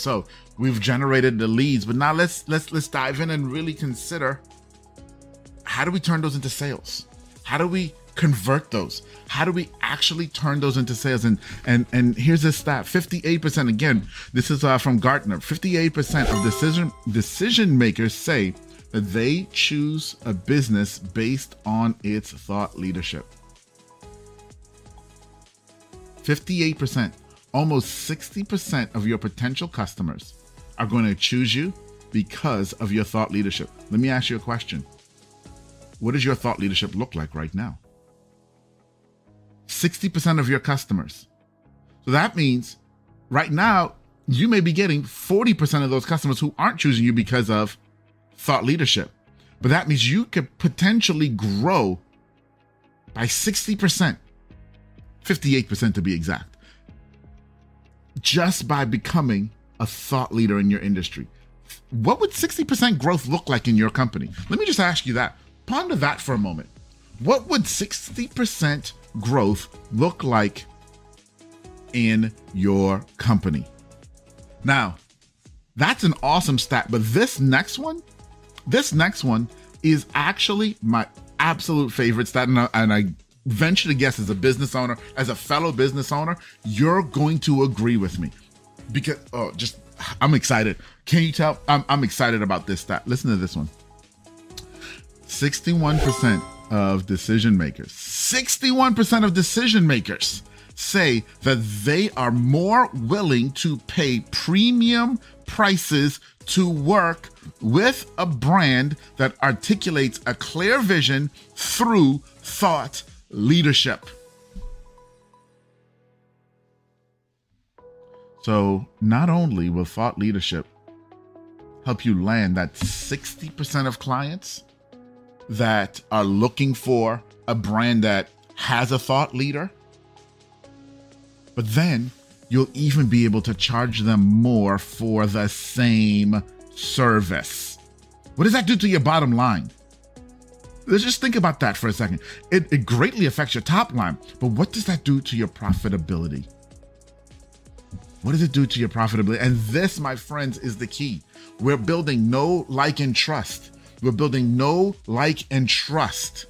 So we've generated the leads, but now let's let's let's dive in and really consider how do we turn those into sales? How do we convert those? How do we actually turn those into sales? And and and here's a stat: 58%. Again, this is uh, from Gartner. 58% of decision decision makers say that they choose a business based on its thought leadership. 58%, almost 60% of your potential customers are going to choose you because of your thought leadership. Let me ask you a question. What does your thought leadership look like right now? 60% of your customers. So that means right now, you may be getting 40% of those customers who aren't choosing you because of thought leadership. But that means you could potentially grow by 60%, 58% to be exact, just by becoming a thought leader in your industry. What would 60% growth look like in your company? Let me just ask you that. Ponder that for a moment. What would 60% growth look like in your company? Now, that's an awesome stat, but this next one, this next one is actually my absolute favorite stat, and I, and I venture to guess as a business owner, as a fellow business owner, you're going to agree with me because oh, just I'm excited. Can you tell? I'm, I'm excited about this stat. Listen to this one. 61% of decision makers, 61% of decision makers say that they are more willing to pay premium prices to work with a brand that articulates a clear vision through thought leadership. So, not only will thought leadership help you land that 60% of clients that are looking for a brand that has a thought leader, but then you'll even be able to charge them more for the same service. What does that do to your bottom line? Let's just think about that for a second. It, it greatly affects your top line, but what does that do to your profitability? What does it do to your profitability? And this, my friends, is the key. We're building know like, and trust. We're building know like, and trust